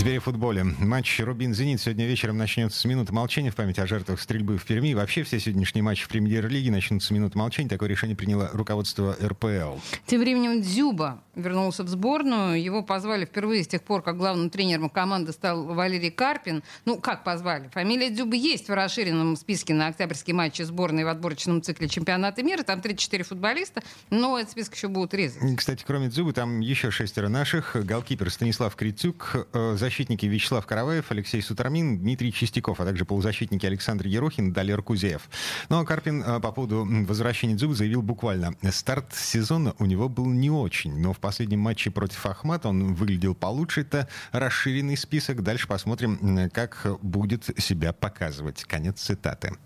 Теперь о футболе. Матч «Рубин-Зенит» сегодня вечером начнется с минуты молчания в память о жертвах стрельбы в Перми. Вообще все сегодняшние матчи в премьер-лиге начнутся с минуты молчания. Такое решение приняло руководство РПЛ. Тем временем Дзюба вернулся в сборную. Его позвали впервые с тех пор, как главным тренером команды стал Валерий Карпин. Ну, как позвали? Фамилия Дзюбы есть в расширенном списке на октябрьские матчи сборной в отборочном цикле чемпионата мира. Там 34 футболиста, но этот список еще будут резать. Кстати, кроме Дзюбы, там еще шестеро наших. Голкипер Станислав Крицюк, э, защитники Вячеслав Караваев, Алексей Сутармин, Дмитрий Чистяков, а также полузащитники Александр Ерохин, Далер Кузеев. Ну а Карпин э, по поводу возвращения Дзюбы заявил буквально. Старт сезона у него был не очень, но в последнем матче против Ахмата он выглядел получше. Это расширенный список. Дальше посмотрим, как будет себя показывать. Конец цитаты.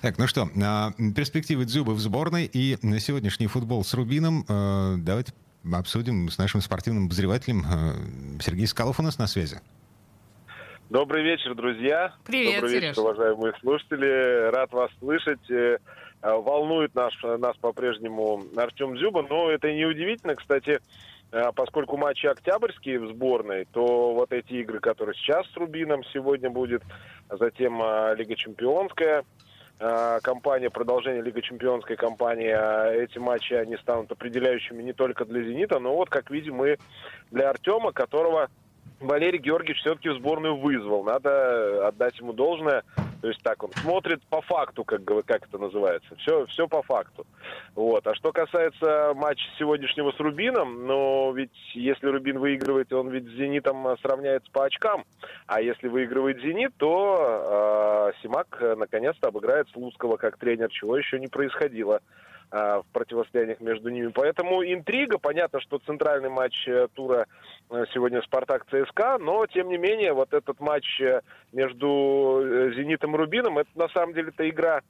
Так, ну что, а, перспективы Дзюбы в сборной и сегодняшний футбол с Рубином. Э, давайте обсудим с нашим спортивным обозревателем. Э, Сергей Скалов у нас на связи. Добрый вечер, друзья. Привет, Добрый Сереж. вечер, уважаемые слушатели. Рад вас слышать. Э, Волнует наш, нас по-прежнему Артем Дзюба, но это и не удивительно, кстати, э, поскольку матчи октябрьские в сборной, то вот эти игры, которые сейчас с Рубином сегодня будет, а затем Лига Чемпионская, компания, продолжение Лига Чемпионской кампании, э, эти матчи, они станут определяющими не только для «Зенита», но вот, как видим, и для Артема, которого Валерий Георгиевич все-таки в сборную вызвал. Надо отдать ему должное. То есть так, он смотрит по факту, как, как это называется. Все, все по факту. Вот. А что касается матча сегодняшнего с Рубином, ну, ведь если Рубин выигрывает, он ведь с Зенитом сравняется по очкам. А если выигрывает Зенит, то э, Симак наконец-то обыграет Слуцкого как тренер, чего еще не происходило в противостояниях между ними. Поэтому интрига. Понятно, что центральный матч э, тура э, сегодня Спартак ЦСКА, но тем не менее вот этот матч э, между э, Зенитом и Рубином, это на самом деле это игра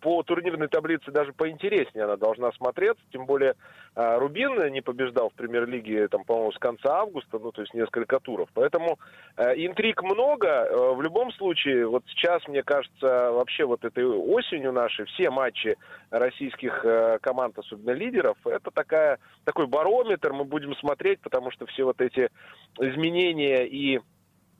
по турнирной таблице даже поинтереснее она должна смотреться, тем более а, Рубин не побеждал в премьер-лиге, там, по-моему, с конца августа, ну, то есть несколько туров. Поэтому э, интриг много. В любом случае, вот сейчас, мне кажется, вообще вот этой осенью нашей все матчи российских команд, особенно лидеров, это такая, такой барометр, мы будем смотреть, потому что все вот эти изменения и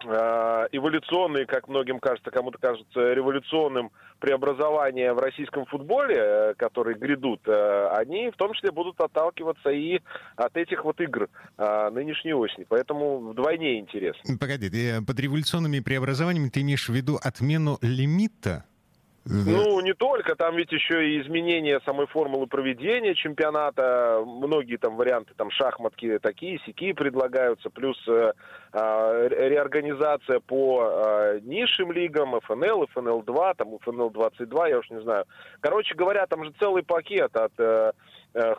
эволюционные, как многим кажется, кому-то кажется революционным преобразования в российском футболе, э, которые грядут, э, они в том числе будут отталкиваться и от этих вот игр э, нынешней осени. Поэтому вдвойне интересно. Погоди, под революционными преобразованиями ты имеешь в виду отмену лимита? Ну, не только, там ведь еще и изменение самой формулы проведения чемпионата, многие там варианты, там шахматки такие, сякие предлагаются, плюс э, э, реорганизация по э, низшим лигам, ФНЛ, ФНЛ-2, там ФНЛ-22, я уж не знаю. Короче говоря, там же целый пакет от э,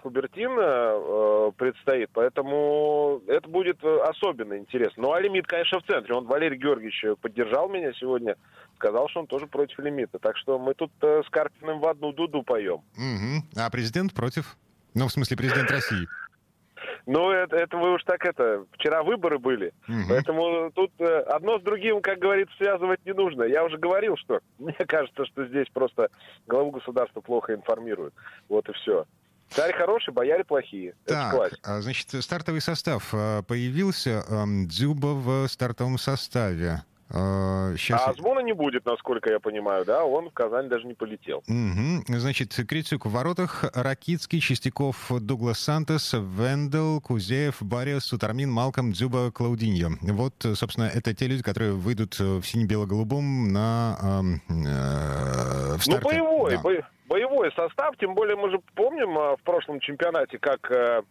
Хубертина э, предстоит, поэтому это будет э, особенно интересно. Ну, а лимит, конечно, в центре. Он, Валерий Георгиевич, поддержал меня сегодня, сказал, что он тоже против лимита. Так что мы тут э, с Карпиным в одну дуду поем. Мгм. А президент против? Ну, в смысле, президент России. Ну, это, это вы уж так это... Вчера выборы были, Мгм. поэтому тут э, одно с другим, как говорится, связывать не нужно. Я уже говорил, что мне кажется, что здесь просто главу государства плохо информируют. Вот и все. Царь хороший, бояре плохие. Это Так, классика. а, значит, стартовый состав а, появился. Дзюба в стартовом составе. Сейчас... А Азмуна не будет, насколько я понимаю, да? Он в Казань даже не полетел. Значит, Крицюк в воротах, Ракицкий, Чистяков, Дуглас Сантос, Вендел, Кузеев, Бариус, Сутармин, Малком, Дзюба, Клаудиньо. Вот, собственно, это те люди, которые выйдут э, в сине-бело-голубом на ам, э, в Ну, боевой, Да. бо- боевой состав, тем более мы же помним а, в прошлом чемпионате, как э,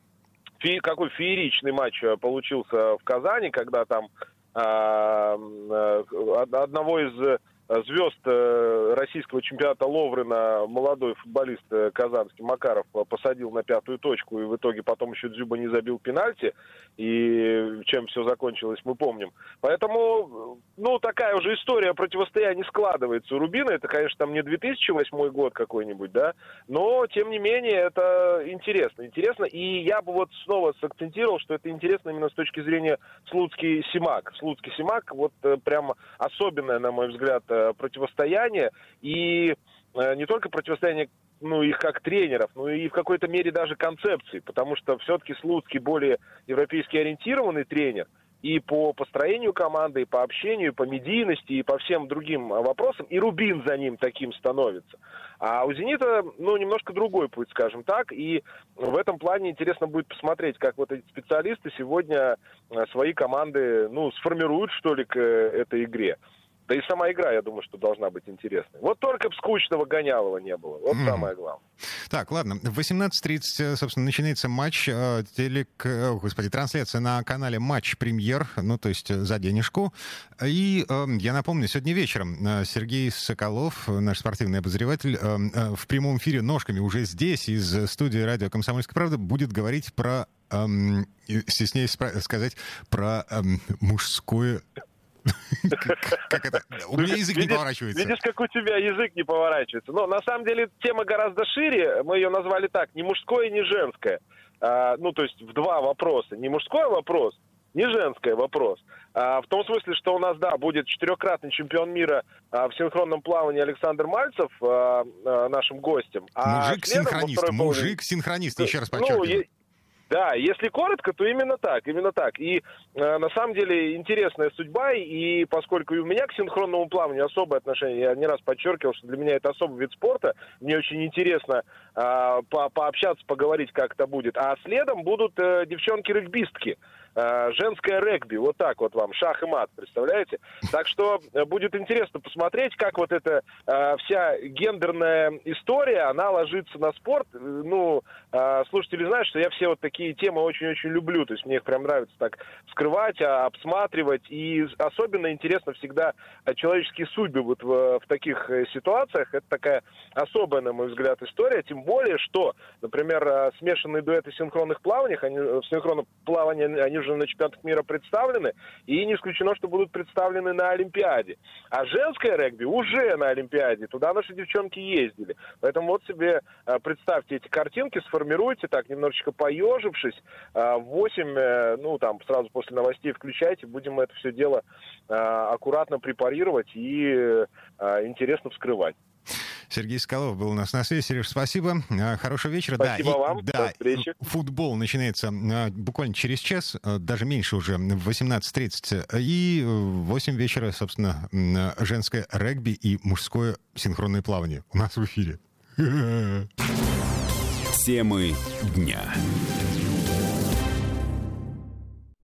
какой фееричный матч э, получился в Казани, когда там а, э, од- одного из звезд э, российского чемпионата Ловрена молодой футболист э, казанский Макаров посадил на пятую точку и в итоге потом еще Дзюба не забил пенальти. И чем все закончилось, мы помним. Поэтому, ну, такая уже история противостояния складывается у Рубина. Это, конечно, там не 2008 год какой-нибудь, да, но, тем не менее, это интересно. Интересно, и я бы вот снова сакцентировал, что это интересно именно с точки зрения Слуцкий-Симак. Слуцкий-Симак, вот прямо особенное, на мой взгляд, Э, противостояние и э, не только противостояние ну, их как тренеров, но и в какой-то мере даже концепции, потому что все-таки Слуцкий более европейски ориентированный тренер, и по построению команды, и по общению, и по медийности, и по всем другим вопросам, и Рубин за ним таким становится. А у «Зенита», ну, немножко другой путь, скажем так, и в этом плане интересно будет посмотреть, как вот эти специалисты сегодня э, свои команды, ну, сформируют, что ли, к этой игре. Да и сама игра, я думаю, что должна быть интересной. Вот только б скучного гонялого не было. Вот mm. самое главное. Так, ладно. В 18.30, э, собственно, начинается матч. Э, телек... О, господи, трансляция на канале Матч Премьер, ну, то есть за денежку. И э, я напомню, сегодня вечером э, Сергей Соколов, наш спортивный обозреватель, э, в прямом эфире ножками уже здесь, из студии радио «Комсомольская правда», будет говорить про эм, стесняюсь сказать, про эм, мужское как это? У меня язык не поворачивается. Видишь, как у тебя язык не поворачивается. Но на самом деле тема гораздо шире. Мы ее назвали так. Не мужское, не женское. А, ну, то есть в два вопроса. Не мужской вопрос, не женский вопрос. А, в том смысле, что у нас, да, будет четырехкратный чемпион мира а, в синхронном плавании Александр Мальцев а, а, нашим гостем. А мужик-синхронист, мужик-синхронист, еще раз подчеркиваю. Ну, да, если коротко, то именно так, именно так. И э, на самом деле интересная судьба, и поскольку и у меня к синхронному плаванию особое отношение, я не раз подчеркивал, что для меня это особый вид спорта, мне очень интересно э, по пообщаться, поговорить, как это будет. А следом будут э, девчонки-регбистки. Э, женское регби, вот так вот вам, шах и мат, представляете? Так что э, будет интересно посмотреть, как вот эта э, вся гендерная история, она ложится на спорт. Ну, слушатели знают, что я все вот такие темы очень-очень люблю, то есть мне их прям нравится так вскрывать, а, обсматривать, и особенно интересно всегда человеческие судьбы вот в, в таких ситуациях. Это такая особая, на мой взгляд, история, тем более, что, например, смешанные дуэты синхронных плаваниях, они, в синхронном плавании они уже на чемпионатах мира представлены, и не исключено, что будут представлены на Олимпиаде. А женское регби уже на Олимпиаде, туда наши девчонки ездили. Поэтому вот себе э, представьте эти картинки, сформируйте так, немножечко поежившись, э, в 8, э, ну там сразу после новостей включайте, будем это все дело аккуратно препарировать и интересно вскрывать. Сергей Скалов был у нас на связи. Сереж, спасибо. А, хорошего вечера. Спасибо да, вам. И, да, До встречи. Футбол начинается а, буквально через час, а, даже меньше уже, в 18.30. И в 8 вечера, собственно, женское регби и мужское синхронное плавание у нас в эфире. Темы дня.